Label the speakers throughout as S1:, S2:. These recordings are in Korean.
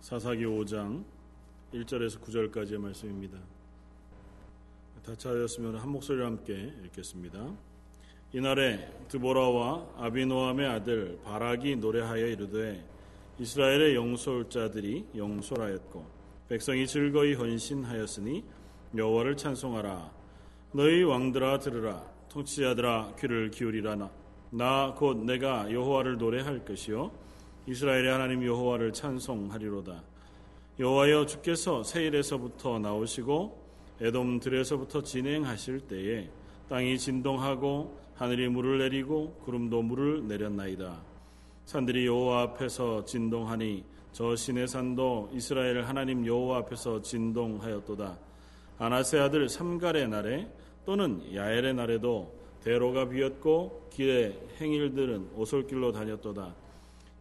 S1: 사사기 5장 1절에서 9절까지의 말씀입니다. 다 찾았으면 한 목소리와 함께 읽겠습니다. 이날에 드보라와 아비노함의 아들 바락이 노래하여 이르되 이스라엘의 영솔 자들이 영솔하였고 백성이 즐거이 헌신하였으니 여호와를 찬송하라 너희 왕들아 들으라 통치자들아 귀를 기울이라 나곧 내가 여호와를 노래할 것이요 이스라엘의 하나님 여호와를 찬송하리로다. 여호와여 주께서 세일에서부터 나오시고 에돔 들에서부터 진행하실 때에 땅이 진동하고 하늘이 물을 내리고 구름도 물을 내렸나이다. 산들이 여호와 앞에서 진동하니 저 신의 산도 이스라엘 하나님 여호와 앞에서 진동하였도다. 아나세 아들 삼갈의 날에 또는 야엘의 날에도 대로가 비었고 길에 행일들은 오솔길로 다녔도다.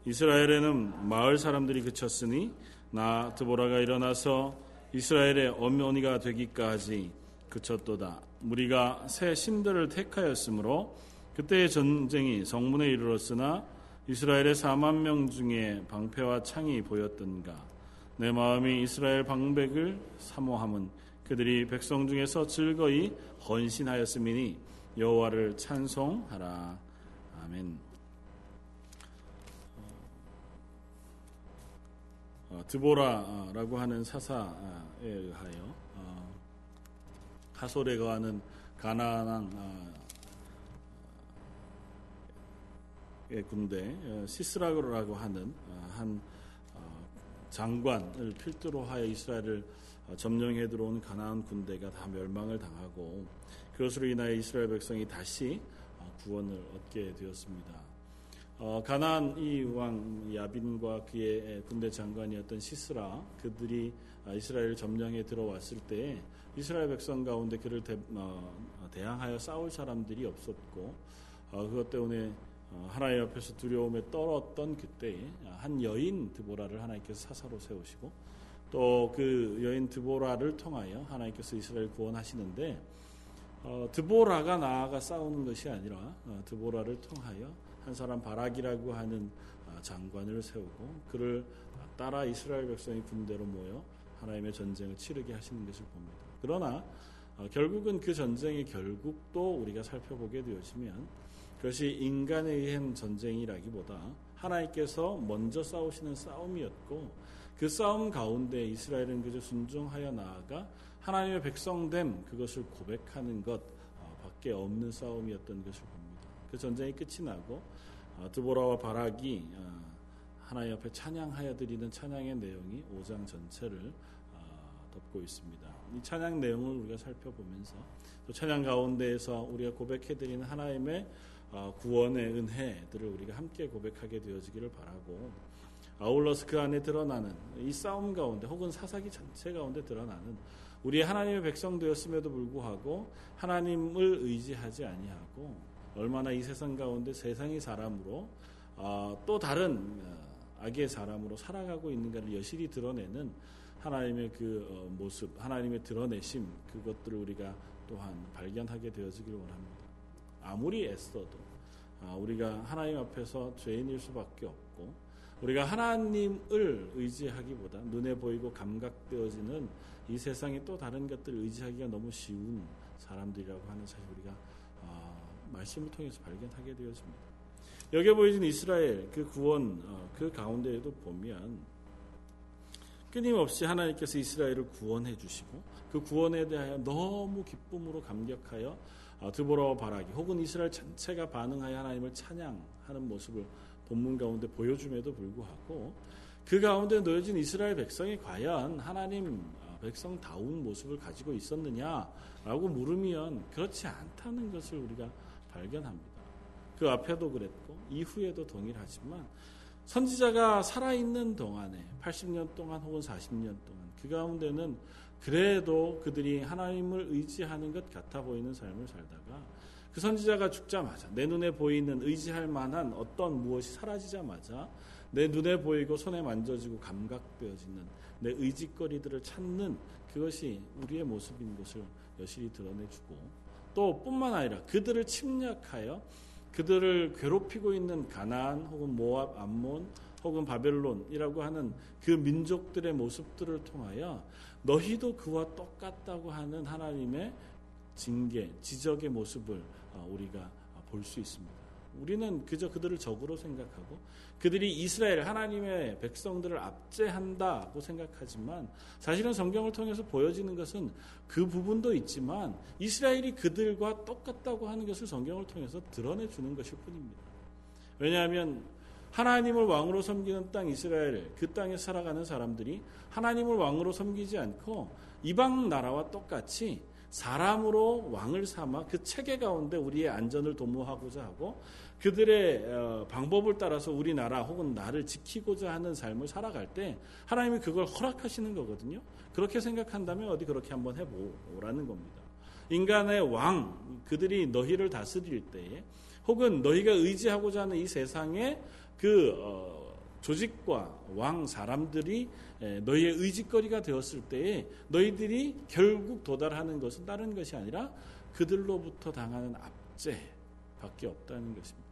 S1: 이스라엘에는 마을 사람들이 그쳤으니 나 드보라가 일어나서 이스라엘의 어머니가 되기까지 그쳤도다. 우리가 새 신들을 택하였으므로 그때의 전쟁이 성문에 이르렀으나 이스라엘의 4만 명 중에 방패와 창이 보였던가. 내 마음이 이스라엘 방백을 사모함은 그들이 백성 중에서 즐거이 헌신하였음이니 여호와를 찬송하라. 아멘. 드보라라고 하는 사사에 의하여 어, 하솔에 거하는 가나안 어, 군대 시스라고라고 하는 한 장관을 필두로 하여 이스라엘을 점령해 들어온 가나안 군대가 다 멸망을 당하고 그것으로 인하여 이스라엘 백성이 다시 구원을 얻게 되었습니다. 어, 가나안 이왕 야빈과 그의 군대 장관이었던 시스라 그들이 이스라엘 점령에 들어왔을 때 이스라엘 백성 가운데 그를 대, 어, 항하여 싸울 사람들이 없었고 어, 그것 때문에 어, 하나님 앞에서 두려움에 떨었던 그때에 한 여인 드보라를 하나님께서 사사로 세우시고 또 그 여인 드보라를 통하여 하나님께서 이스라엘 구원하시는데 어, 드보라가 나아가 싸우는 것이 아니라 어, 드보라를 통하여 한 사람 바락이라고 하는 어, 장관을 세우고 그를 따라 이스라엘 백성이 군대로 모여 하나님의 전쟁을 치르게 하시는 것을 봅니다. 그러나 어, 결국은 그 전쟁의 결국도 우리가 살펴보게 되어지면 그것이 인간에 의한 전쟁이라기보다 하나님께서 먼저 싸우시는 싸움이었고 그 싸움 가운데 이스라엘은 그저 순종하여 나아가 하나님의 백성됨 그것을 고백하는 것 어, 밖에 없는 싸움이었던 것을 봅니다. 그 전쟁이 끝이 나고 어, 드보라와 바락이 어, 하나님 앞에 찬양하여 드리는 찬양의 내용이 5장 전체를 덮고 있습니다. 이 찬양 내용을 우리가 살펴보면서 또 찬양 가운데에서 우리가 고백해 드리는 하나님의 구원의 은혜들을 우리가 함께 고백하게 되어지기를 바라고 아울러서 그 안에 드러나는 이 싸움 가운데 혹은 사사기 전체 가운데 드러나는 우리 하나님의 백성 되었음에도 불구하고 하나님을 의지하지 아니하고 얼마나 이 세상 가운데 세상의 사람으로 어, 또 다른 어, 악의 사람으로 살아가고 있는가를 여실히 드러내는 하나님의 그 어, 모습, 하나님의 드러내심 그것들을 우리가 또한 발견하게 되어지길 원합니다. 아무리 애써도 아, 우리가 하나님 앞에서 죄인일 수밖에 없고 우리가 하나님을 의지하기보다 눈에 보이고 감각되어지는 이 세상에 또 다른 것들을 의지하기가 너무 쉬운 사람들이라고 하는 사실 우리가 어, 말씀을 통해서 발견하게 되어집니다. 여기 보여진 이스라엘 그 구원 어, 그 가운데에도 보면 끊임없이 하나님께서 이스라엘을 구원해 주시고 그 구원에 대하여 너무 기쁨으로 감격하여 어, 드보라와 바라기 혹은 이스라엘 전체가 반응하여 하나님을 찬양하는 모습을 본문 가운데 보여줌에도 불구하고 그 가운데 놓여진 이스라엘 백성이 과연 하나님 백성다운 모습을 가지고 있었느냐라고 물으면 그렇지 않다는 것을 우리가 발견합니다. 그 앞에도 그랬고 이후에도 동일하지만 선지자가 살아있는 동안에 80년 동안 혹은 40년 동안 그 가운데는 그래도 그들이 하나님을 의지하는 것 같아 보이는 삶을 살다가 그 선지자가 죽자마자 내 눈에 보이는 의지할 만한 어떤 무엇이 사라지자마자 내 눈에 보이고 손에 만져지고 감각되어지는 내 의지거리들을 찾는 그것이 우리의 모습인 것을 여실히 드러내주고 또 뿐만 아니라 그들을 침략하여 그들을 괴롭히고 있는 가나안 혹은 모압, 암몬 혹은 바벨론이라고 하는 그 민족들의 모습들을 통하여 너희도 그와 똑같다고 하는 하나님의 징계, 지적의 모습을 어, 우리가 볼 수 있습니다. 우리는 그저 그들을 적으로 생각하고 그들이 이스라엘 하나님의 백성들을 압제한다고 생각하지만 사실은 성경을 통해서 보여지는 것은 그 부분도 있지만 이스라엘이 그들과 똑같다고 하는 것을 성경을 통해서 드러내 주는 것일 뿐입니다. 왜냐하면 하나님을 왕으로 섬기는 땅 이스라엘 그 땅에 살아가는 사람들이 하나님을 왕으로 섬기지 않고 이방 나라와 똑같이 사람으로 왕을 삼아 그 체계 가운데 우리의 안전을 도모하고자 하고 그들의 어, 방법을 따라서 우리나라 혹은 나를 지키고자 하는 삶을 살아갈 때 하나님이 그걸 허락하시는 거거든요. 그렇게 생각한다면 어디 그렇게 한번 해보라는 겁니다. 인간의 왕, 그들이 너희를 다스릴 때에 혹은 너희가 의지하고자 하는 이 세상의 그 어, 조직과 왕 사람들이 너희의 의지거리가 되었을 때에 너희들이 결국 도달하는 것은 다른 것이 아니라 그들로부터 당하는 압제밖에 없다는 것입니다.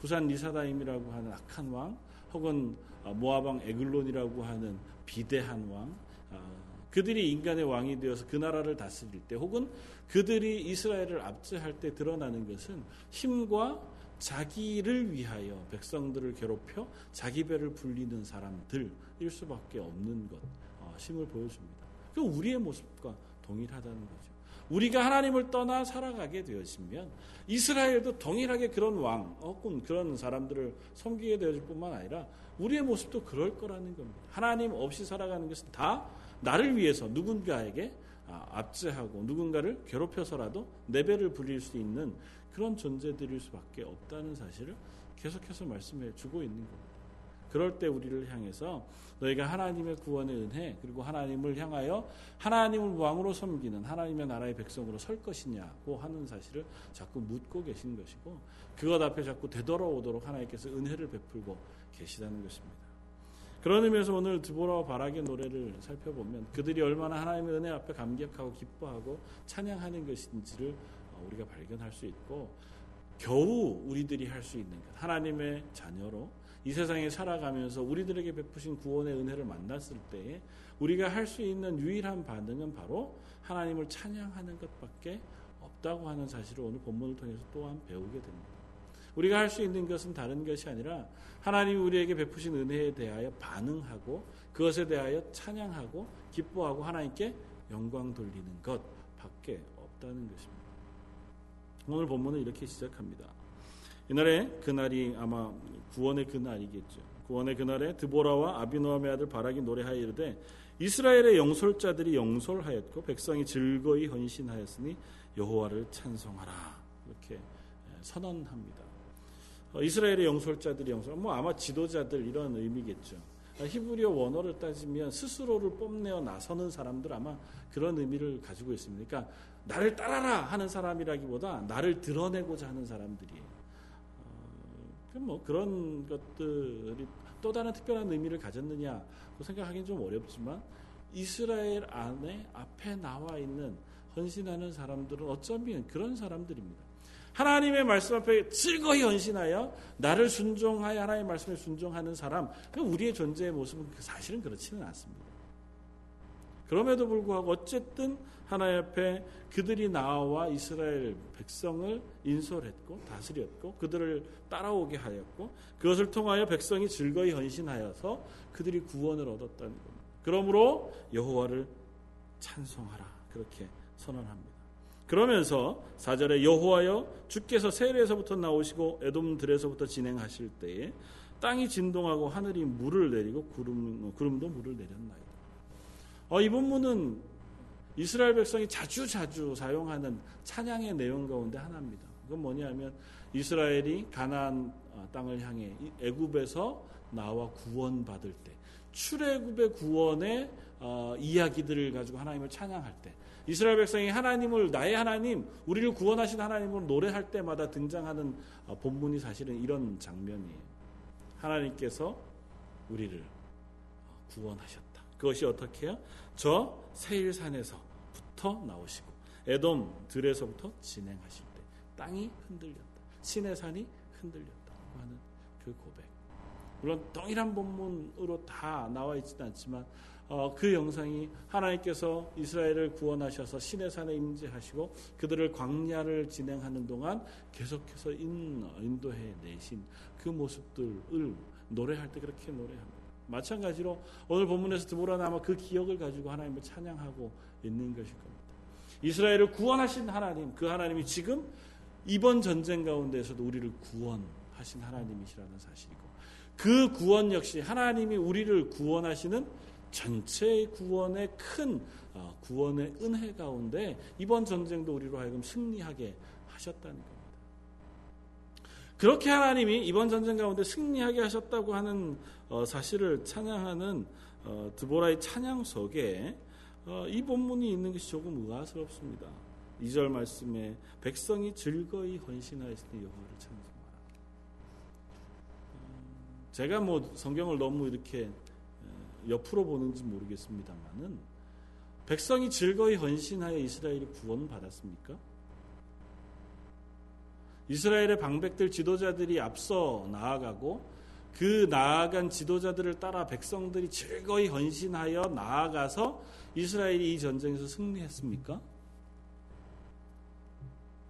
S1: 부산 리사다임이라고 하는 악한 왕, 혹은 어, 모아방 에글론이라고 하는 비대한 왕, 어, 그들이 인간의 왕이 되어서 그 나라를 다스릴 때, 혹은 그들이 이스라엘을 압제할 때 드러나는 것은 힘과 자기를 위하여 백성들을 괴롭혀 자기 배를 불리는 사람들일 수밖에 없는 것, 어, 보여줍니다. 그 우리의 모습과 동일하다는 거죠. 우리가 하나님을 떠나 살아가게 되어지면 이스라엘도 동일하게 그런 왕 혹은 그런 사람들을 섬기게 되어질 뿐만 아니라 우리의 모습도 그럴 거라는 겁니다. 하나님 없이 살아가는 것은 다 나를 위해서 누군가에게 아, 압제하고 누군가를 괴롭혀서라도 내 배를 불릴 수 있는 그런 존재들일 수밖에 없다는 사실을 계속해서 말씀해 주고 있는 겁니다. 그럴 때 우리를 향해서 너희가 하나님의 구원의 은혜 그리고 하나님을 향하여 하나님을 왕으로 섬기는 하나님의 나라의 백성으로 설 것이냐고 하는 사실을 자꾸 묻고 계신 것이고 그것 앞에 자꾸 되돌아오도록 하나님께서 은혜를 베풀고 계시다는 것입니다. 그런 의미에서 오늘 드보라와 바락의 노래를 살펴보면 그들이 얼마나 하나님의 은혜 앞에 감격하고 기뻐하고 찬양하는 것인지를 우리가 발견할 수 있고 겨우 우리들이 할 수 있는 것 하나님의 자녀로 이 세상에 살아가면서 우리들에게 베푸신 구원의 은혜를 만났을 때에 우리가 할 수 있는 유일한 반응은 바로 하나님을 찬양하는 것밖에 없다고 하는 사실을 오늘 본문을 통해서 또한 배우게 됩니다. 우리가 할 수 있는 것은 다른 것이 아니라 하나님이 우리에게 베푸신 은혜에 대하여 반응하고 그것에 대하여 찬양하고 기뻐하고 하나님께 영광 돌리는 것밖에 없다는 것입니다. 오늘 본문은 이렇게 시작합니다. 이날에 그날이 아마 구원의 그날이겠죠. 구원의 그날에 드보라와 아비노함의 아들 바락이 노래하여 이르되 이스라엘의 영솔자들이 영솔하였고 백성이 즐거이 헌신하였으니 여호와를 찬송하라 이렇게 선언합니다. 어, 이스라엘의 영솔자들이 영솔, 뭐 아마 지도자들 이런 의미겠죠. 히브리어 원어를 따지면 스스로를 뽐내어 나서는 사람들 아마 그런 의미를 가지고 있습니다. 그러니까 나를 따라라 하는 사람이라기보다 나를 드러내고자 하는 사람들이에요. 어, 뭐 그런 것들이 또 다른 특별한 의미를 가졌느냐고 생각하기는 좀 어렵지만 이스라엘 안에 앞에 나와 있는 헌신하는 사람들은 어쩌면 그런 사람들입니다. 하나님의 말씀 앞에 즐거이 헌신하여 나를 순종하여 하나님의 말씀에 순종하는 사람, 그 우리의 존재의 모습은 사실은 그렇지는 않습니다. 그럼에도 불구하고 어쨌든 하나님 앞에 그들이 나와 이스라엘 백성을 인솔했고 다스렸고 그들을 따라오게 하였고 그것을 통하여 백성이 즐거이 헌신하여서 그들이 구원을 얻었다는 겁니다. 그러므로 여호와를 찬송하라 그렇게 선언합니다. 그러면서 4절에 여호와여 주께서 세례에서부터 나오시고 에돔들에서부터 진행하실 때에 땅이 진동하고 하늘이 물을 내리고 구름, 구름도 물을 내렸나이다. 어, 이 본문은 이스라엘 백성이 자주 자주 사용하는 찬양의 내용 가운데 하나입니다. 그건 뭐냐면 이스라엘이 가나안 어, 땅을 향해 애굽에서 나와 구원받을 때 출애굽의 구원의 어, 이야기들을 가지고 하나님을 찬양할 때 이스라엘 백성이 하나님을 나의 하나님, 우리를 구원하신 하나님을 노래할 때마다 등장하는 어, 본문이 사실은 이런 장면이에요. 하나님께서 우리를 구원하셨다. 그것이 어떻게 해요? 저 세일산에서부터 나오시고 에돔 들에서부터 진행하실 때 땅이 흔들렸다. 시내산이 흔들렸다 고 하는 그 고백. 물론 동일한 본문으로 다 나와 있지는 않지만 어, 그 영상이 하나님께서 이스라엘을 구원하셔서 신의 산에 임재하시고 그들을 광야를 진행하는 동안 계속해서 인, 인도해 내신 그 모습들을 노래할 때 그렇게 노래합니다. 마찬가지로 오늘 본문에서 드보라는 아마 그 기억을 가지고 하나님을 찬양하고 있는 것일 겁니다. 이스라엘을 구원하신 하나님, 그 하나님이 지금 이번 전쟁 가운데서도 우리를 구원 하신 하나님이시라는 사실이고 그 구원 역시 하나님이 우리를 구원하시는 전체 구원의 큰 어, 구원의 은혜 가운데 이번 전쟁도 우리로 하여금 승리하게 하셨다는 겁니다. 그렇게 하나님이 이번 전쟁 가운데 승리하게 하셨다고 하는 어, 사실을 찬양하는 어, 드보라의 찬양 속에 이 본문이 있는 것이 조금 의아스럽습니다. 2절 말씀에 백성이 즐거이 헌신하였으니 여호와를 찬송하라. 제가 뭐 성경을 너무 이렇게 옆으로 보는지 모르겠습니다만은 백성이 즐거이 헌신하여 이스라엘이 구원받았습니까? 이스라엘의 방백들 지도자들이 앞서 나아가고 그 나아간 지도자들을 따라 백성들이 즐거이 헌신하여 나아가서 이스라엘이 이 전쟁에서 승리했습니까?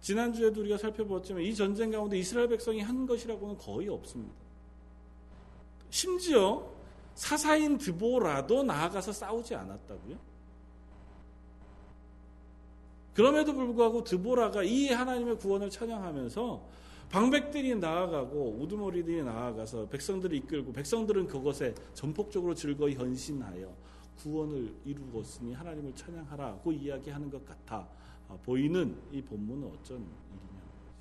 S1: 지난주에도 우리가 살펴보았지만 이 전쟁 가운데 이스라엘 백성이 한 것이라고는 거의 없습니다. 심지어 사사인 드보라도 나아가서 싸우지 않았다고요? 그럼에도 불구하고 드보라가 이 하나님의 구원을 찬양하면서 방백들이 나아가고 우두머리들이 나아가서 백성들을 이끌고 백성들은 그것에 전폭적으로 즐거이 헌신하여 구원을 이루었으니 하나님을 찬양하라고 이야기하는 것 같아 보이는 이 본문은 어쩐 일이냐는 거죠.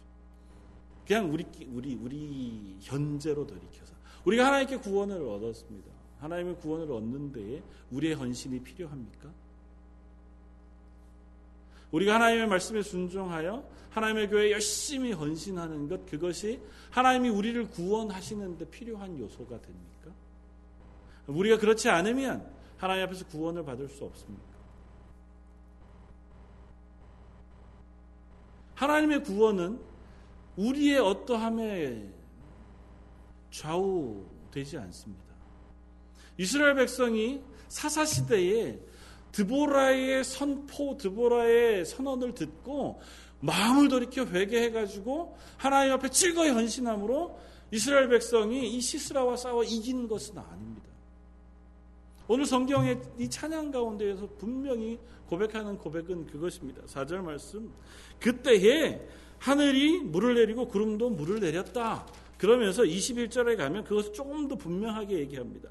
S1: 그냥 우리 우리 우리 현재로 돌이켜서 우리가 하나님께 구원을 얻었습니다. 하나님의 구원을 얻는 데에 우리의 헌신이 필요합니까? 우리가 하나님의 말씀에 순종하여 하나님의 교회에 열심히 헌신하는 것 그것이 하나님이 우리를 구원하시는 데 필요한 요소가 됩니까? 우리가 그렇지 않으면 하나님 앞에서 구원을 받을 수 없습니까? 하나님의 구원은 우리의 어떠함에 좌우되지 않습니다. 이스라엘 백성이 사사 시대에 드보라의 선포, 드보라의 선언을 듣고 마음을 돌이켜 회개해 가지고 하나님 앞에 즐거이 헌신함으로 이스라엘 백성이 이 시스라와 싸워 이긴 것은 아닙니다. 오늘 성경의 이 찬양 가운데에서 분명히 고백하는 고백은 그것입니다. 4절 말씀. 그때에 하늘이 물을 내리고 구름도 물을 내렸다. 그러면서 21절에 가면 그것을 조금 더 분명하게 얘기합니다.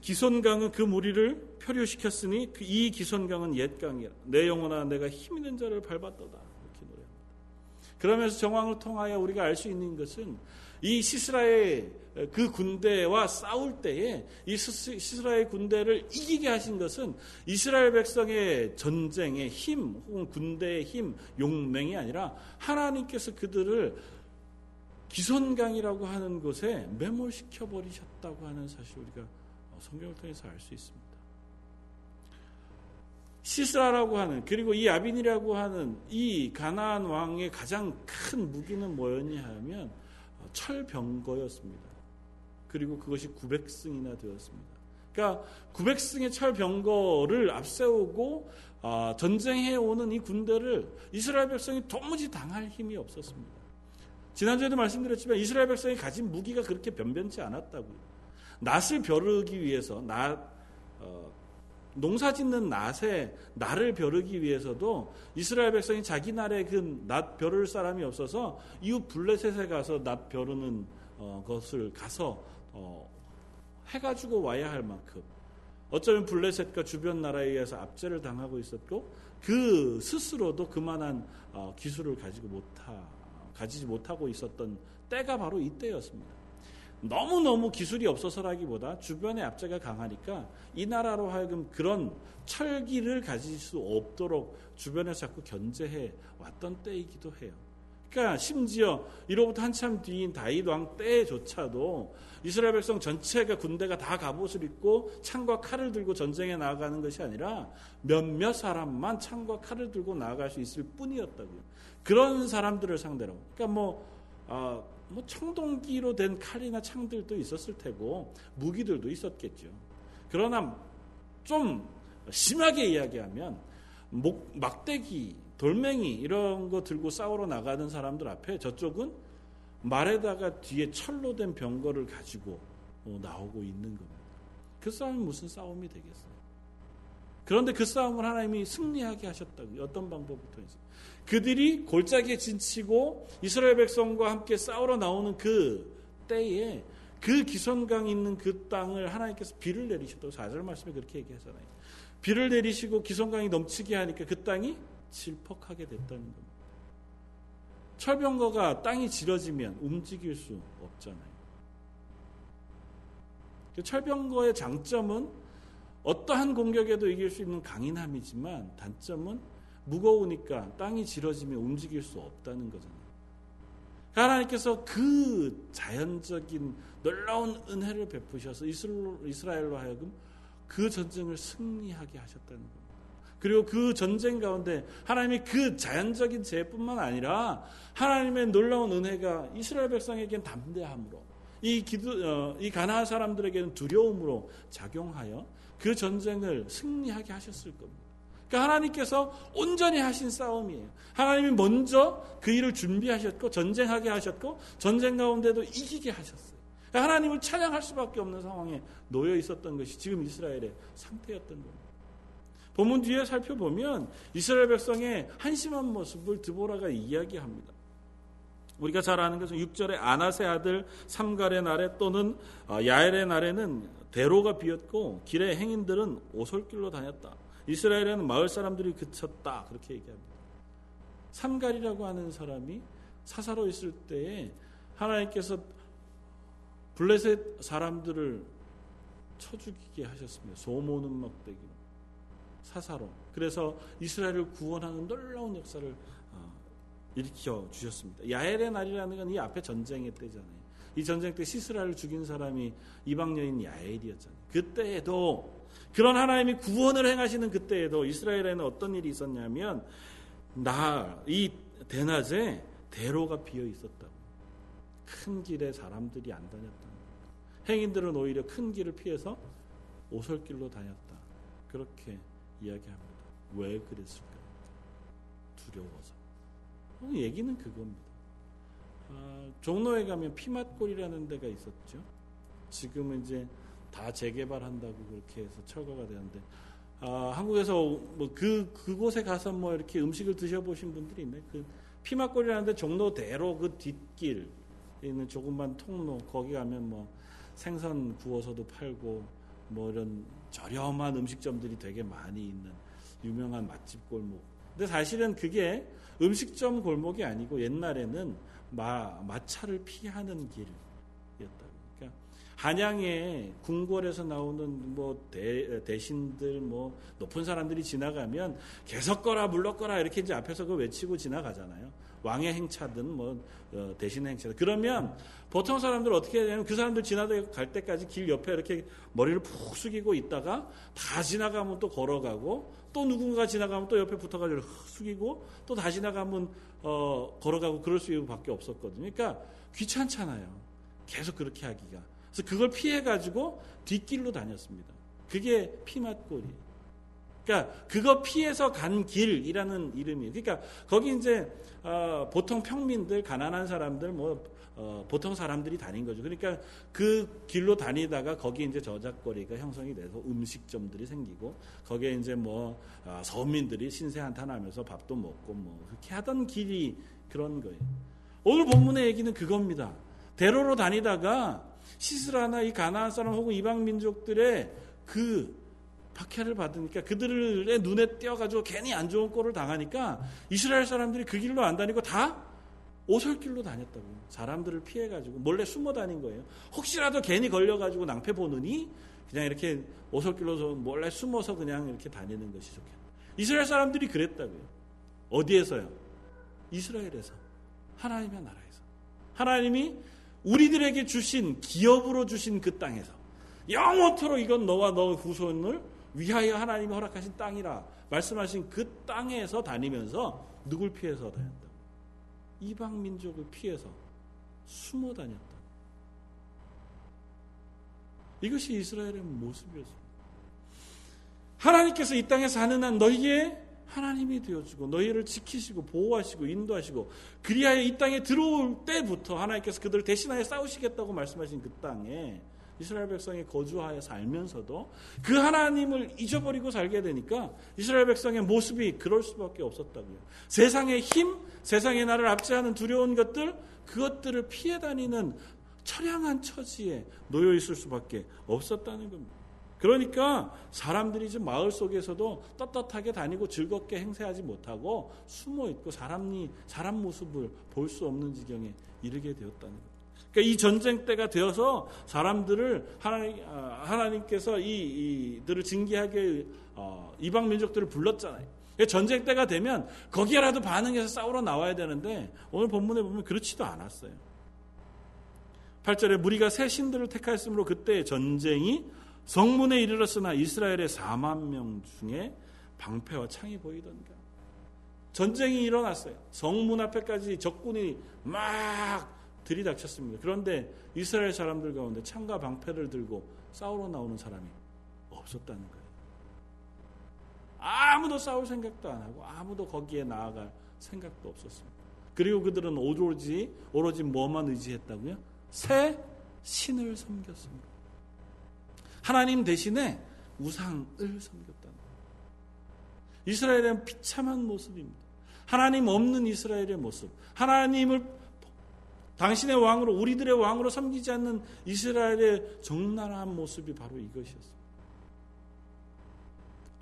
S1: 기손강은 그 무리를 표류시켰으니 그이 기손강은 옛강이라 내 영혼아 내가 힘 있는 자를 밟았도다 이렇게 노래합니다. 그러면서 정황을 통하여 우리가 알 수 있는 것은 이 시스라의 그 군대와 싸울 때에 이 시스라의 군대를 이기게 하신 것은 이스라엘 백성의 전쟁의 힘 혹은 군대의 힘 용맹이 아니라 하나님께서 그들을 기손강이라고 하는 곳에 매몰시켜 버리셨다고 하는 사실 우리가 성경을 통해서 알 수 있습니다. 시스라라고 하는 그리고 이 아빈이라고 하는 이 가나안 왕의 가장 큰 무기는 뭐였냐 하면 철병거였습니다. 그리고 그것이 900승이나 되었습니다. 그러니까 900승의 철병거를 앞세우고 아, 전쟁해 오는 이 군대를 이스라엘 백성이 도무지 당할 힘이 없었습니다. 지난주에도 말씀드렸지만 이스라엘 백성이 가진 무기가 그렇게 변변치 않았다고요. 낫을 벼르기 위해서 낫 어, 농사 짓는 낫에 날을 벼르기 위해서도 이스라엘 백성이 자기 날에 그낫 벼를 사람이 없어서 이웃 블레셋에 가서 낫 벼르는 어, 것을 가서 어, 해가지고 와야 할 만큼 어쩌면 블레셋과 주변 나라에 의해서 압제를 당하고 있었고 그 스스로도 그만한 어, 기술을 가지고 못하 가지지 못하고 있었던 때가 바로 이때였습니다. 너무너무 기술이 없어서라기보다 주변의 압제가 강하니까 이 나라로 하여금 그런 철기를 가질 수 없도록 주변에서 자꾸 견제해 왔던 때이기도 해요. 그러니까 심지어 이로부터 한참 뒤인 다윗 왕 때조차도 이스라엘 백성 전체가 군대가 다 갑옷을 입고 창과 칼을 들고 전쟁에 나아가는 것이 아니라 몇몇 사람만 창과 칼을 들고 나아갈 수 있을 뿐이었다고요. 그런 사람들을 상대로. 그러니까 뭐 아, 뭐 청동기로 된 칼이나 창들도 있었을 테고 무기들도 있었겠죠. 그러나 좀 심하게 이야기하면 목, 막대기, 돌멩이 이런 거 들고 싸우러 나가는 사람들 앞에 저쪽은 말에다가 뒤에 철로 된 병거를 가지고 어, 나오고 있는 겁니다. 그 싸움이 무슨 싸움이 되겠어요? 그런데 그 싸움을 하나님이 승리하게 하셨다고 어떤 방법을 통해서 그들이 골짜기에 진치고 이스라엘 백성과 함께 싸우러 나오는 그 때에 그 기선강 있는 그 땅을 하나님께서 비를 내리셨다고 4절 말씀에 그렇게 얘기하잖아요. 비를 내리시고 기선강이 넘치게 하니까 그 땅이 질퍽하게 됐다는 겁니다. 철병거가 땅이 질어지면 움직일 수 없잖아요. 그 철병거의 장점은 어떠한 공격에도 이길 수 있는 강인함이지만 단점은 무거우니까 땅이 질어지면 움직일 수 없다는 거잖아요. 하나님께서 그 자연적인 놀라운 은혜를 베푸셔서 이스라엘로 하여금 그 전쟁을 승리하게 하셨다는 겁니다. 그리고 그 전쟁 가운데 하나님이 그 자연적인 재뿐만 아니라 하나님의 놀라운 은혜가 이스라엘 백성에겐 담대함으로 이 기도 어, 이 가나안 사람들에게는 두려움으로 작용하여 그 전쟁을 승리하게 하셨을 겁니다. 그러니까 하나님께서 온전히 하신 싸움이에요. 하나님이 먼저 그 일을 준비하셨고 전쟁하게 하셨고 전쟁 가운데도 이기게 하셨어요. 그러니까 하나님을 찬양할 수밖에 없는 상황에 놓여 있었던 것이 지금 이스라엘의 상태였던 겁니다. 본문 뒤에 살펴보면 이스라엘 백성의 한심한 모습을 드보라가 이야기합니다. 우리가 잘 아는 것은 6절에 아나세 아들 삼갈의 날에 또는 어, 야엘의 날에는 대로가 비었고 길의 행인들은 오솔길로 다녔다. 이스라엘에는 마을 사람들이 그쳤다. 그렇게 얘기합니다. 삼갈이라고 하는 사람이 사사로 있을 때에 하나님께서 블레셋 사람들을 쳐 죽이게 하셨습니다. 소모는 막대기로. 사사로. 그래서 이스라엘을 구원하는 놀라운 역사를 어, 일으켜 주셨습니다. 야엘의 날이라는 건 이 앞에 전쟁의 때잖아요. 이 전쟁 때 시스라를 죽인 사람이 이방 여인 야엘이었잖아요. 그때에도 그런 하나님이 구원을 행하시는 그때에도 이스라엘에는 어떤 일이 있었냐면 나 이 대낮에 대로가 비어 있었다고. 큰 길에 사람들이 안 다녔다. 행인들은 오히려 큰 길을 피해서 오솔길로 다녔다. 그렇게 이야기합니다. 왜 그랬을까? 두려워서. 얘기는 그겁니다. 아, 종로에 가면 피맛골이라는 데가 있었죠. 지금은 이제 다 재개발한다고 그렇게 해서 철거가 되는데 아, 한국에서 뭐 그 그곳에 가서 뭐 이렇게 음식을 드셔보신 분들이 있네. 그 피맛골이라는데 종로대로 그 뒷길 있는 조그만 통로 거기 가면 뭐 생선 구워서도 팔고 뭐 이런 저렴한 음식점들이 되게 많이 있는 유명한 맛집 골목. 근데 사실은 그게 음식점 골목이 아니고 옛날에는 마, 마차를 피하는 길이었다. 그러니까 한양에 궁궐에서 나오는 뭐 대, 대신들 뭐 높은 사람들이 지나가면 개석거라 물러거라 이렇게 이제 앞에서 그 외치고 지나가잖아요. 왕의 행차든 뭐 어, 대신의 행차든 그러면 보통 사람들 어떻게 해야 되냐면 그 사람들 지나갈 때까지 길 옆에 이렇게 머리를 푹 숙이고 있다가 다 지나가면 또 걸어가고 또 누군가 지나가면 또 옆에 붙어가지고 숙이고 또 다 지나가면 어, 걸어가고 그럴 수밖에 없었거든요. 그러니까 귀찮잖아요. 계속 그렇게 하기가. 그래서 그걸 피해 가지고 뒷길로 다녔습니다. 그게 피맛골이에요. 그러니까 그거 피해서 간 길이라는 이름이에요. 그러니까 거기 이제 어, 보통 평민들, 가난한 사람들, 뭐 어, 보통 사람들이 다닌 거죠. 그러니까 그 길로 다니다가 거기 이제 저작거리가 형성이 돼서 음식점들이 생기고 거기에 이제 뭐 어, 서민들이 신세 한탄하면서 밥도 먹고 뭐 그렇게 하던 길이 그런 거예요. 오늘 본문의 얘기는 그겁니다. 대로로 다니다가 시스라나 이 가나안 사람 혹은 이방 민족들의 그 박해를 받으니까 그들의 눈에 띄어가지고 괜히 안 좋은 꼴을 당하니까 이스라엘 사람들이 그 길로 안 다니고 다 오솔길로 다녔다고. 사람들을 피해가지고 몰래 숨어 다닌 거예요. 혹시라도 괜히 걸려가지고 낭패 보느니 그냥 이렇게 오솔길로 몰래 숨어서 그냥 이렇게 다니는 것이 좋겠다. 이스라엘 사람들이 그랬다고요. 어디에서요? 이스라엘에서. 하나님의 나라에서. 하나님이 우리들에게 주신 기업으로 주신 그 땅에서 영원토록 이건 너와 너 후손을 위하여 하나님이 허락하신 땅이라 말씀하신 그 땅에서 다니면서 누굴 피해서 다녔다. 이방 민족을 피해서 숨어 다녔다. 이것이 이스라엘의 모습이었습니다. 하나님께서 이 땅에 사는 한 너희의 하나님이 되어주고 너희를 지키시고 보호하시고 인도하시고 그리하여 이 땅에 들어올 때부터 하나님께서 그들을 대신하여 싸우시겠다고 말씀하신 그 땅에 이스라엘 백성이 거주하여 살면서도 그 하나님을 잊어버리고 살게 되니까 이스라엘 백성의 모습이 그럴 수밖에 없었다고요. 세상의 힘, 세상의 나를 압제하는 두려운 것들, 그것들을 피해 다니는 처량한 처지에 놓여 있을 수밖에 없었다는 겁니다. 그러니까 사람들이 지금 마을 속에서도 떳떳하게 다니고 즐겁게 행세하지 못하고 숨어 있고 사람이 사람 모습을 볼 수 없는 지경에 이르게 되었다는 거예요. 그러니까 이 전쟁 때가 되어서 사람들을 하나님, 아, 하나님께서 이, 이들을 징계하게 어, 이방 민족들을 불렀잖아요. 그러니까 전쟁 때가 되면 거기에라도 반응해서 싸우러 나와야 되는데 오늘 본문에 보면 그렇지도 않았어요. 8절에 무리가 새 신들을 택하였으므로 그때 전쟁이 성문에 이르렀으나 이스라엘의 4만 명 중에 방패와 창이 보이던가. 전쟁이 일어났어요. 성문 앞에까지 적군이 막 들이닥쳤습니다. 그런데 이스라엘 사람들 가운데 창과 방패를 들고 싸우러 나오는 사람이 없었다는 거예요. 아무도 싸울 생각도 안 하고 아무도 거기에 나아갈 생각도 없었습니다. 그리고 그들은 오로지 오로지 뭐만 의지했다고요? 새 신을 섬겼습니다. 하나님 대신에 우상을 섬겼다는 거예요. 이스라엘의 비참한 모습입니다. 하나님 없는 이스라엘의 모습. 하나님을 당신의 왕으로 우리들의 왕으로 섬기지 않는 이스라엘의 적나라한 모습이 바로 이것이었습니다.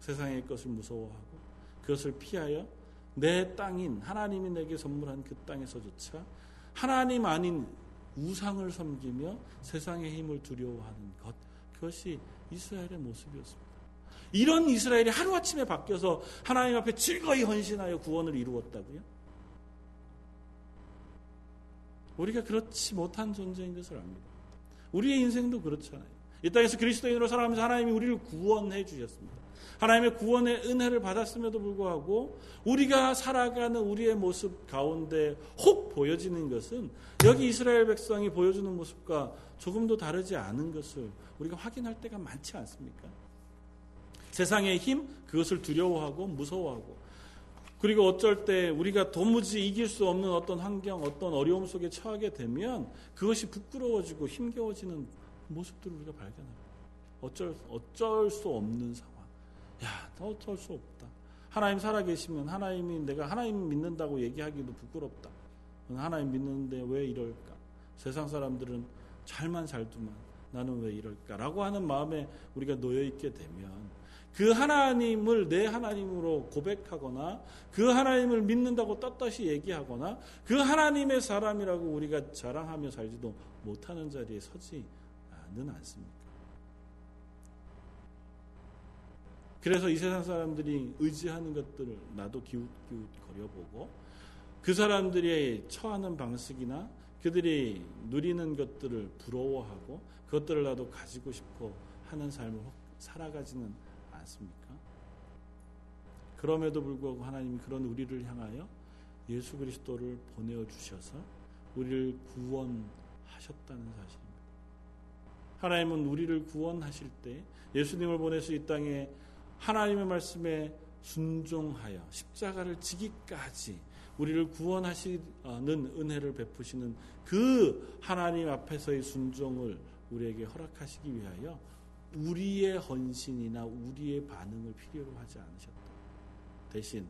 S1: 세상의 것을 무서워하고 그것을 피하여 내 땅인 하나님이 내게 선물한 그 땅에서조차 하나님 아닌 우상을 섬기며 세상의 힘을 두려워하는 것 그것이 이스라엘의 모습이었습니다. 이런 이스라엘이 하루아침에 바뀌어서 하나님 앞에 즐거이 헌신하여 구원을 이루었다고요? 우리가 그렇지 못한 존재인 것을 압니다. 우리의 인생도 그렇잖아요. 이 땅에서 그리스도인으로 살아가면서 하나님이 우리를 구원해 주셨습니다. 하나님의 구원의 은혜를 받았음에도 불구하고 우리가 살아가는 우리의 모습 가운데 혹 보여지는 것은 여기 이스라엘 백성이 보여주는 모습과 조금도 다르지 않은 것을 우리가 확인할 때가 많지 않습니까? 세상의 힘, 그것을 두려워하고 무서워하고 그리고 어쩔 때 우리가 도무지 이길 수 없는 어떤 환경, 어떤 어려움 속에 처하게 되면 그것이 부끄러워지고 힘겨워지는 모습들을 우리가 발견합니다. 어쩔, 어쩔 수 없는 상황. 야, 어쩔 수 없다. 하나님 살아계시면 하나님이 내가 하나님 믿는다고 얘기하기도 부끄럽다. 하나님 믿는데 왜 이럴까? 세상 사람들은 잘만 살두만 나는 왜 이럴까 라고 하는 마음에 우리가 놓여 있게 되면 그 하나님을 내 하나님으로 고백하거나 그 하나님을 믿는다고 떳떳이 얘기하거나 그 하나님의 사람이라고 우리가 자랑하며 살지도 못하는 자리에 서지는 않습니까? 그래서 이 세상 사람들이 의지하는 것들을 나도 기웃기웃 거려보고 그 사람들이 처하는 방식이나 그들이 누리는 것들을 부러워하고 그것들을 나도 가지고 싶어 하는 삶을 살아가지는 않습니까? 그럼에도 불구하고 하나님이 그런 우리를 향하여 예수 그리스도를 보내어 주셔서 우리를 구원하셨다는 사실입니다. 하나님은 우리를 구원하실 때 예수님을 보내서 이 땅에 하나님의 말씀에 순종하여 십자가를 지기까지 우리를 구원하시는 은혜를 베푸시는 그 하나님 앞에서의 순종을 우리에게 허락하시기 위하여 우리의 헌신이나 우리의 반응을 필요로 하지 않으셨다. 대신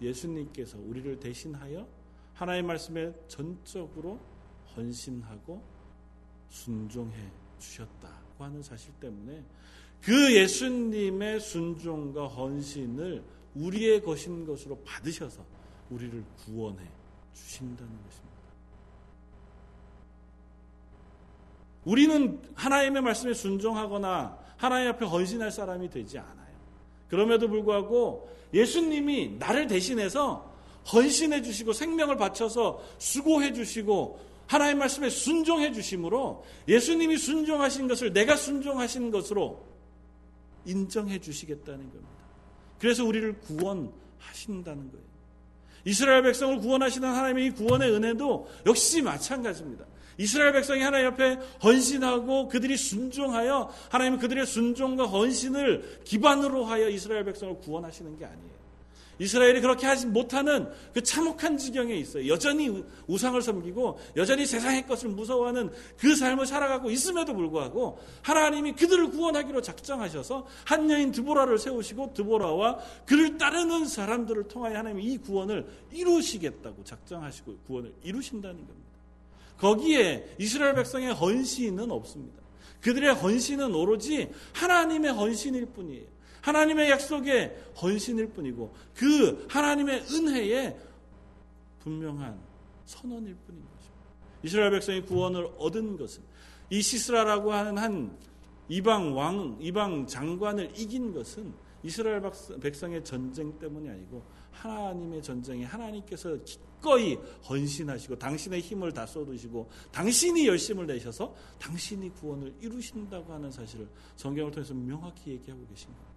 S1: 예수님께서 우리를 대신하여 하나의 말씀에 전적으로 헌신하고 순종해 주셨다고 하는 사실 때문에 그 예수님의 순종과 헌신을 우리의 것인 것으로 받으셔서 우리를 구원해 주신다는 것입니다. 우리는 하나님의 말씀에 순종하거나 하나님 앞에 헌신할 사람이 되지 않아요. 그럼에도 불구하고 예수님이 나를 대신해서 헌신해 주시고 생명을 바쳐서 수고해 주시고 하나님 말씀에 순종해 주심으로 예수님이 순종하신 것을 내가 순종하신 것으로 인정해 주시겠다는 겁니다. 그래서 우리를 구원하신다는 거예요. 이스라엘 백성을 구원하시는 하나님의 이 구원의 은혜도 역시 마찬가지입니다. 이스라엘 백성이 하나님 앞에 헌신하고 그들이 순종하여 하나님은 그들의 순종과 헌신을 기반으로 하여 이스라엘 백성을 구원하시는 게 아니에요. 이스라엘이 그렇게 하지 못하는 그 참혹한 지경에 있어요. 여전히 우상을 섬기고 여전히 세상의 것을 무서워하는 그 삶을 살아가고 있음에도 불구하고 하나님이 그들을 구원하기로 작정하셔서 한 여인 드보라를 세우시고 드보라와 그를 따르는 사람들을 통하여 하나님이 이 구원을 이루시겠다고 작정하시고 구원을 이루신다는 겁니다. 거기에 이스라엘 백성의 헌신은 없습니다. 그들의 헌신은 오로지 하나님의 헌신일 뿐이에요. 하나님의 약속의 헌신일 뿐이고 그 하나님의 은혜에 분명한 선언일 뿐인 것입니다. 이스라엘 백성이 구원을 얻은 것은 이 시스라라고 하는 한 이방 왕, 이방 장관을 이긴 것은 이스라엘 백성의 전쟁 때문이 아니고 하나님의 전쟁에 하나님께서 기꺼이 헌신하시고 당신의 힘을 다 쏟으시고 당신이 열심을 내셔서 당신이 구원을 이루신다고 하는 사실을 성경을 통해서 명확히 얘기하고 계신 겁니다.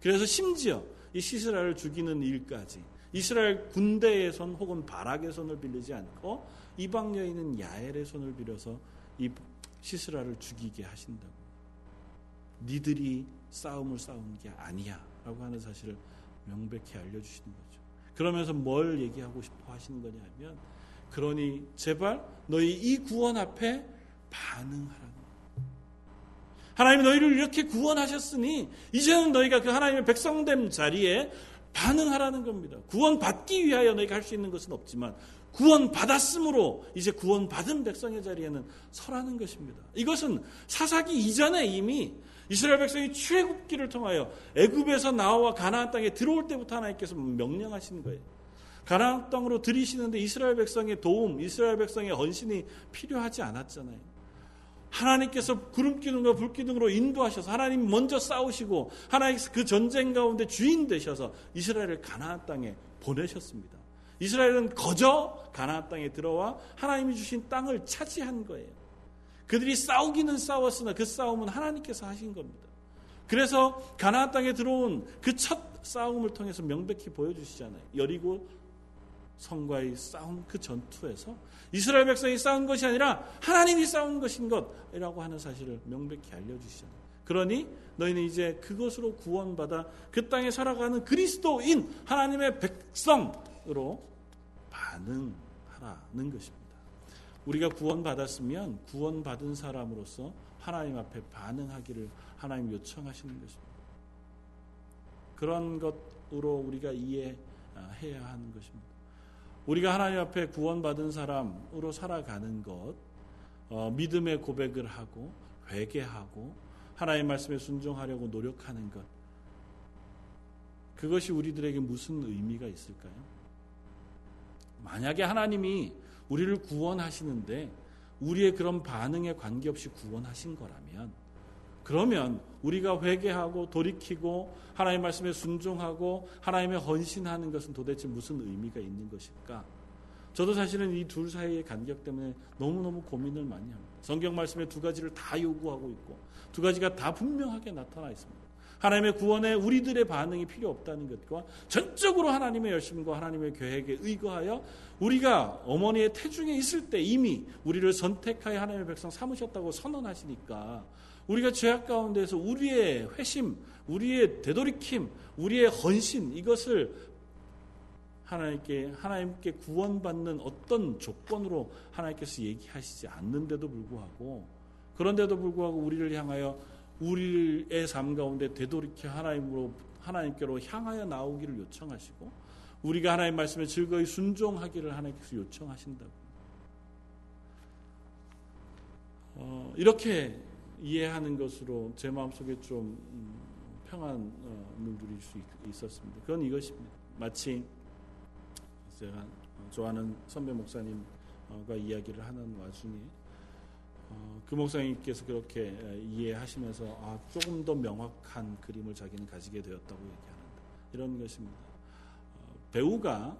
S1: 그래서 심지어 이 시스라를 죽이는 일까지 이스라엘 군대의 손 혹은 바락의 손을 빌리지 않고 이방 여인은 야엘의 손을 빌어서 이 시스라를 죽이게 하신다고. 니들이 싸움을 싸운 게 아니야라고 하는 사실을 명백히 알려주시는 거죠. 그러면서 뭘 얘기하고 싶어 하시는 거냐면 그러니 제발 너희 이 구원 앞에 반응하라. 하나님이 너희를 이렇게 구원하셨으니 이제는 너희가 그 하나님의 백성됨 자리에 반응하라는 겁니다. 구원 받기 위하여 너희가 할 수 있는 것은 없지만 구원 받았으므로 이제 구원 받은 백성의 자리에는 서라는 것입니다. 이것은 사사기 이전에 이미 이스라엘 백성이 출애굽기를 통하여 애굽에서 나와 가나안 땅에 들어올 때부터 하나님께서 명령하신 거예요. 가나안 땅으로 들이시는데 이스라엘 백성의 도움, 이스라엘 백성의 헌신이 필요하지 않았잖아요. 하나님께서 구름 기둥과 불 기둥으로 인도하셔서 하나님 먼저 싸우시고 하나님께서 그 전쟁 가운데 주인 되셔서 이스라엘을 가나안 땅에 보내셨습니다. 이스라엘은 거저 가나안 땅에 들어와 하나님이 주신 땅을 차지한 거예요. 그들이 싸우기는 싸웠으나 그 싸움은 하나님께서 하신 겁니다. 그래서 가나안 땅에 들어온 그 첫 싸움을 통해서 명백히 보여주시잖아요. 여리고 성과의 싸움 그 전투에서 이스라엘 백성이 싸운 것이 아니라 하나님이 싸운 것인 것이라고 하는 사실을 명백히 알려주시잖아요. 그러니 너희는 이제 그것으로 구원받아 그 땅에 살아가는 그리스도인 하나님의 백성으로 반응하라는 것입니다. 우리가 구원받았으면 구원받은 사람으로서 하나님 앞에 반응하기를 하나님 요청하시는 것입니다. 그런 것으로 우리가 이해해야 하는 것입니다. 우리가 하나님 앞에 구원받은 사람으로 살아가는 것, 어, 믿음의 고백을 하고 회개하고 하나님 말씀에 순종하려고 노력하는 것, 그것이 우리들에게 무슨 의미가 있을까요? 만약에 하나님이 우리를 구원하시는데 우리의 그런 반응에 관계없이 구원하신 거라면 그러면 우리가 회개하고 돌이키고 하나님 말씀에 순종하고 하나님의 헌신하는 것은 도대체 무슨 의미가 있는 것일까? 저도 사실은 이 둘 사이의 간격 때문에 너무너무 고민을 많이 합니다. 성경 말씀에 두 가지를 다 요구하고 있고 두 가지가 다 분명하게 나타나 있습니다. 하나님의 구원에 우리들의 반응이 필요 없다는 것과 전적으로 하나님의 열심과 하나님의 계획에 의거하여 우리가 어머니의 태중에 있을 때 이미 우리를 선택하여 하나님의 백성 삼으셨다고 선언하시니까 우리가 죄악 가운데서 우리의 회심, 우리의 되돌이킴, 우리의 헌신 이것을 하나님께 하나님께 구원받는 어떤 조건으로 하나님께서 얘기하시지 않는데도 불구하고 그런데도 불구하고 우리를 향하여 우리의 삶 가운데 되돌이켜 하나님으로 하나님께로 향하여 나오기를 요청하시고 우리가 하나님 말씀에 즐거이 순종하기를 하나님께서 요청하신다고. 어, 이렇게 이해하는 것으로 제 마음속에 좀 음, 평안을 누릴 수 있었습니다. 그건 이것입니다. 마치 제가 좋아하는 선배 목사님과 이야기를 하는 와중에 어, 그 목사님께서 그렇게 이해하시면서 아, 조금 더 명확한 그림을 자기는 가지게 되었다고 얘기하는다. 이런 것입니다. 어, 배우가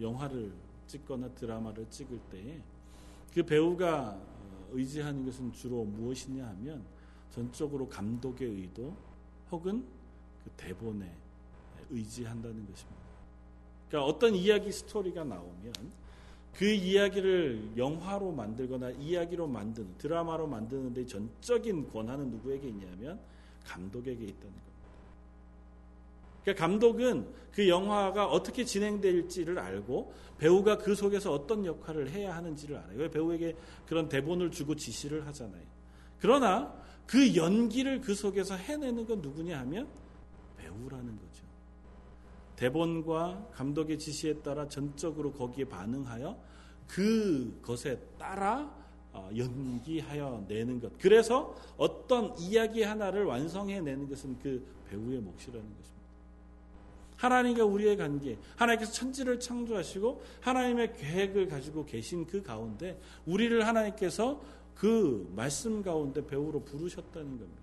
S1: 영화를 찍거나 드라마를 찍을 때에 그 배우가 의지하는 것은 주로 무엇이냐 하면 전적으로 감독의 의도 혹은 그 대본에 의지한다는 것입니다. 그러니까 어떤 이야기 스토리가 나오면 그 이야기를 영화로 만들거나 이야기로 만드는 드라마로 만드는데 전적인 권한은 누구에게 있냐면 감독에게 있다는 겁니다. 그러니까 감독은 그 영화가 어떻게 진행될지를 알고 배우가 그 속에서 어떤 역할을 해야 하는지를 알아요. 배우에게 그런 대본을 주고 지시를 하잖아요. 그러나 그 연기를 그 속에서 해내는 건 누구냐 하면 배우라는 거죠. 대본과 감독의 지시에 따라 전적으로 거기에 반응하여 그것에 따라 어, 연기하여 내는 것. 그래서 어떤 이야기 하나를 완성해 내는 것은 그 배우의 몫이라는 것입니다. 하나님과 우리의 관계, 하나님께서 천지를 창조하시고 하나님의 계획을 가지고 계신 그 가운데 우리를 하나님께서 그 말씀 가운데 배우로 부르셨다는 겁니다.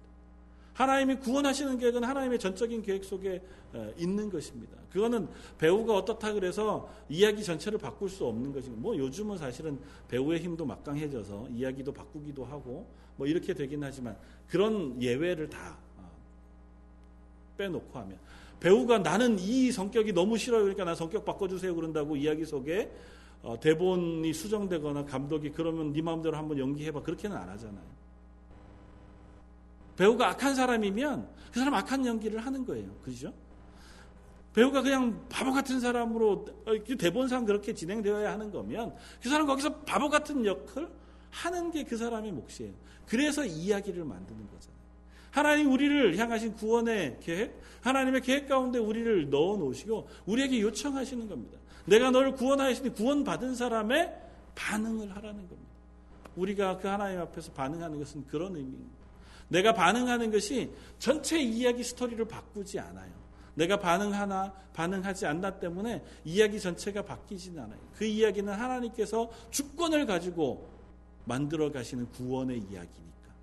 S1: 하나님이 구원하시는 계획은 하나님의 전적인 계획 속에 어, 있는 것입니다. 그거는 배우가 어떻다 그래서 이야기 전체를 바꿀 수 없는 것입니다. 뭐 요즘은 사실은 배우의 힘도 막강해져서 이야기도 바꾸기도 하고 뭐 이렇게 되긴 하지만 그런 예외를 다 어, 빼놓고 하면 배우가 나는 이 성격이 너무 싫어요. 그러니까 나 성격 바꿔주세요. 그런다고 이야기 속에 어, 대본이 수정되거나 감독이 그러면 네 마음대로 한번 연기해봐. 그렇게는 안 하잖아요. 배우가 악한 사람이면 그 사람 악한 연기를 하는 거예요. 그죠? 배우가 그냥 바보 같은 사람으로 대본상 그렇게 진행되어야 하는 거면 그 사람 거기서 바보 같은 역을 하는 게 그 사람의 몫이에요. 그래서 이야기를 만드는 거잖아요. 하나님 우리를 향하신 구원의 계획, 하나님의 계획 가운데 우리를 넣어 놓으시고 우리에게 요청하시는 겁니다. 내가 너를 구원하시니 구원받은 사람의 반응을 하라는 겁니다. 우리가 그 하나님 앞에서 반응하는 것은 그런 의미입니다. 내가 반응하는 것이 전체 이야기 스토리를 바꾸지 않아요. 내가 반응하나 반응하지 않나 때문에 이야기 전체가 바뀌지는 않아요. 그 이야기는 하나님께서 주권을 가지고 만들어 가시는 구원의 이야기니까.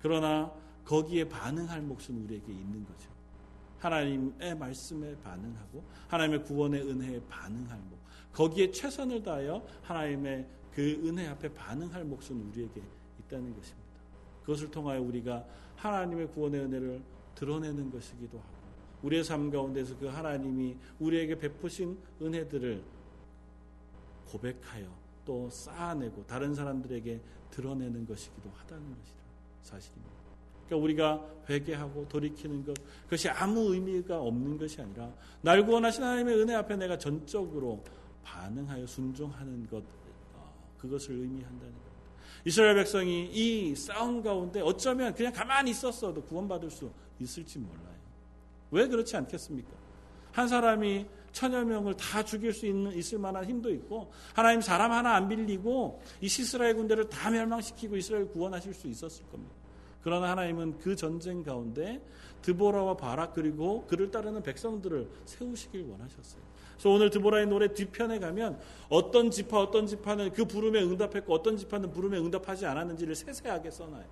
S1: 그러나 거기에 반응할 몫은 우리에게 있는 거죠. 하나님의 말씀에 반응하고 하나님의 구원의 은혜에 반응할 몫. 거기에 최선을 다하여 하나님의 그 은혜 앞에 반응할 몫은 우리에게 있다는 것입니다. 그것을 통하여 우리가 하나님의 구원의 은혜를 드러내는 것이기도 하고 우리의 삶 가운데서 그 하나님이 우리에게 베푸신 은혜들을 고백하여 또 쌓아내고 다른 사람들에게 드러내는 것이기도 하다는 것이라 사실입니다. 그러니까 우리가 회개하고 돌이키는 것 그것이 아무 의미가 없는 것이 아니라 날 구원하신 하나님의 은혜 앞에 내가 전적으로 반응하여 순종하는 것 어, 그것을 의미한다는 것. 이스라엘 백성이 이 싸움 가운데 어쩌면 그냥 가만히 있었어도 구원받을 수 있을지 몰라요. 왜 그렇지 않겠습니까? 한 사람이 천여 명을 다 죽일 수 있는 있을 만한 힘도 있고 하나님 사람 하나 안 빌리고 이 시스라엘 군대를 다 멸망시키고 이스라엘 구원하실 수 있었을 겁니다. 그러나 하나님은 그 전쟁 가운데 드보라와 바락 그리고 그를 따르는 백성들을 세우시길 원하셨어요. 그래서 오늘 드보라의 노래 뒤편에 가면 어떤 지파 어떤 지파는 그 부름에 응답했고 어떤 지파는 부름에 응답하지 않았는지를 세세하게 써놔요.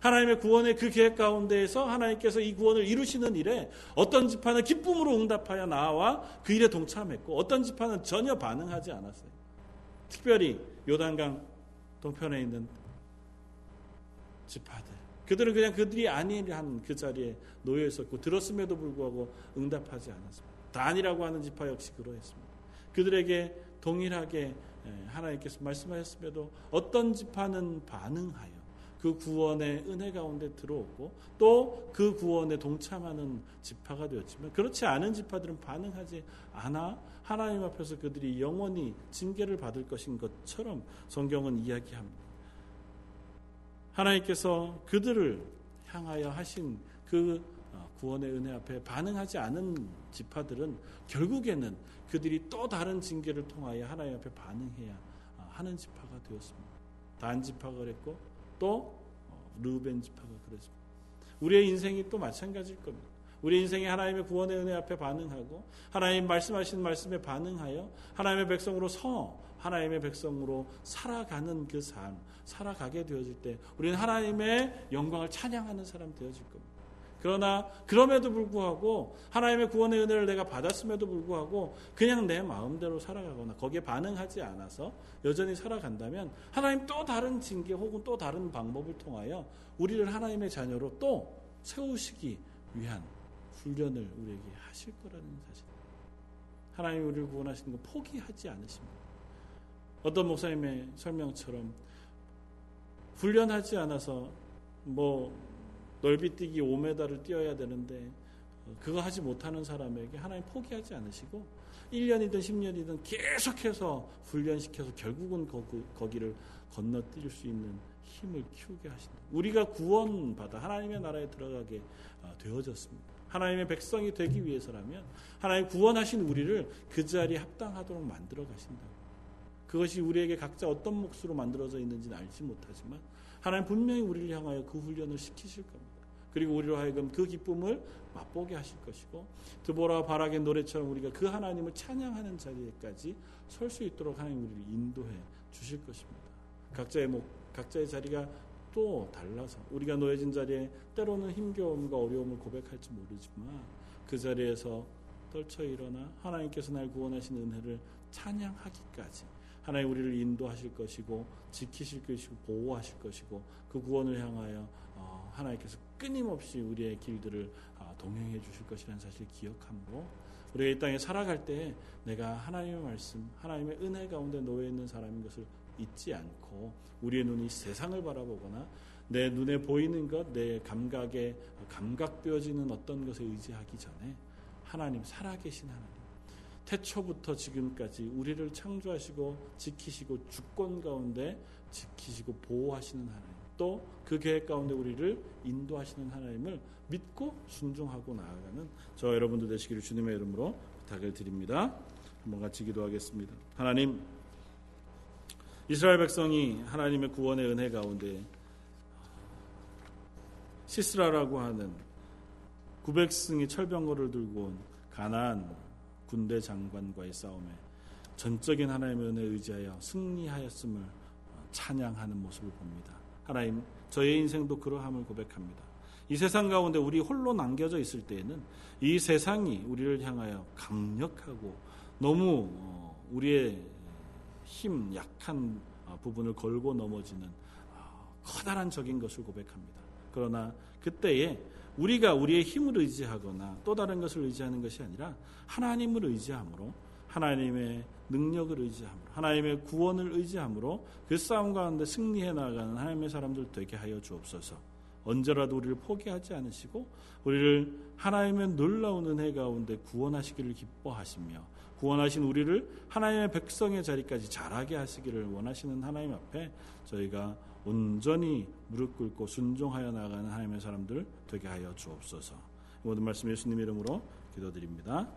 S1: 하나님의 구원의 그 계획 가운데에서 하나님께서 이 구원을 이루시는 일에 어떤 지파는 기쁨으로 응답하여 나와 그 일에 동참했고 어떤 지파는 전혀 반응하지 않았어요. 특별히 요단강 동편에 있는 지파들. 그들은 그냥 그들이 아니한 그 자리에 놓여 있었고 들었음에도 불구하고 응답하지 않았습니다. 단이라고 하는 지파 역시 그러했습니다. 그들에게 동일하게 하나님께서 말씀하셨음에도 어떤 지파는 반응하여 그 구원의 은혜 가운데 들어오고 또 그 구원에 동참하는 지파가 되었지만 그렇지 않은 지파들은 반응하지 않아 하나님 앞에서 그들이 영원히 징계를 받을 것인 것처럼 성경은 이야기합니다. 하나님께서 그들을 향하여 하신 그 구원의 은혜 앞에 반응하지 않은 지파들은 결국에는 그들이 또 다른 징계를 통하여 하나님 앞에 반응해야 하는 지파가 되었습니다. 단 지파가 그랬고 또 어, 르벤 지파가 그랬습니다. 우리의 인생이 또 마찬가지일 겁니다. 우리 인생이 하나님의 구원의 은혜 앞에 반응하고 하나님 말씀하신 말씀에 반응하여 하나님의 백성으로 서 하나님의 백성으로 살아가는 그 삶, 살아가게 되어질 때 우리는 하나님의 영광을 찬양하는 사람 되어질 겁니다. 그러나 그럼에도 불구하고 하나님의 구원의 은혜를 내가 받았음에도 불구하고 그냥 내 마음대로 살아가거나 거기에 반응하지 않아서 여전히 살아간다면 하나님 또 다른 징계 혹은 또 다른 방법을 통하여 우리를 하나님의 자녀로 또 세우시기 위한 훈련을 우리에게 하실 거라는 사실. 하나님 우리를 구원하시는 거 포기하지 않으십니다. 어떤 목사님의 설명처럼 훈련하지 않아서 뭐 넓이뛰기 5m를 뛰어야 되는데 그거 하지 못하는 사람에게 하나님 포기하지 않으시고 1년이든 10년이든 계속해서 훈련시켜서 결국은 거기를 건너뛸 수 있는 힘을 키우게 하신다. 우리가 구원받아 하나님의 나라에 들어가게 아, 되어졌습니다. 하나님의 백성이 되기 위해서라면 하나님 구원하신 우리를 그 자리에 합당하도록 만들어 가신다. 그것이 우리에게 각자 어떤 몫으로 만들어져 있는지는 알지 못하지만 하나님 분명히 우리를 향하여 그 훈련을 시키실 겁니다. 그리고 우리로 하여금 그 기쁨을 맛보게 하실 것이고 드보라 바락의 노래처럼 우리가 그 하나님을 찬양하는 자리에까지 설 수 있도록 하나님 우리를 인도해 주실 것입니다. 각자의 목, 각자의 자리가 또 달라서 우리가 놓여진 자리에 때로는 힘겨움과 어려움을 고백할지 모르지만 그 자리에서 떨쳐 일어나 하나님께서 날 구원하신 은혜를 찬양하기까지 하나님 우리를 인도하실 것이고 지키실 것이고 보호하실 것이고 그 구원을 향하여 어, 하나님께서 끊임없이 우리의 길들을 어, 동행해 주실 것이라는 사실을 기억함으로 우리가 이 땅에 살아갈 때 내가 하나님의 말씀, 하나님의 은혜 가운데 놓여 있는 사람인 것을 잊지 않고 우리의 눈이 세상을 바라보거나 내 눈에 보이는 것, 내 감각에 감각되어지는 어떤 것에 의지하기 전에 하나님 살아계신 하나님 태초부터 지금까지 우리를 창조하시고 지키시고 주권 가운데 지키시고 보호하시는 하나님 또 그 계획 가운데 우리를 인도하시는 하나님을 믿고 순종하고 나아가는 저 여러분들 되시기를 주님의 이름으로 부탁을 드립니다. 한번 같이 기도하겠습니다. 하나님 이스라엘 백성이 하나님의 구원의 은혜 가운데 시스라라고 하는 900승의 철병거를 들고 온 가나안 군대 장관과의 싸움에 전적인 하나님의 은혜에 의지하여 승리하였음을 찬양하는 모습을 봅니다. 하나님, 저의 인생도 그러함을 고백합니다. 이 세상 가운데 우리 홀로 남겨져 있을 때에는 이 세상이 우리를 향하여 강력하고 너무 어, 우리의 힘 약한 어, 부분을 걸고 넘어지는 어, 커다란 적인 것을 고백합니다. 그러나 그때에 우리가 우리의 힘을 의지하거나 또 다른 것을 의지하는 것이 아니라 하나님을 의지함으로 하나님의 능력을 의지함으로 하나님의 구원을 의지함으로 그 싸움 가운데 승리해 나가는 하나님의 사람들 되게 하여 주옵소서. 언제라도 우리를 포기하지 않으시고 우리를 하나님의 놀라운 은혜 가운데 구원하시기를 기뻐하시며 구원하신 우리를 하나님의 백성의 자리까지 자라게 하시기를 원하시는 하나님 앞에 저희가 온전히 무릎 꿇고 순종하여 나가는 하나님의 사람들 되게 하여 주옵소서. 모든 말씀 예수님 이름으로 기도드립니다.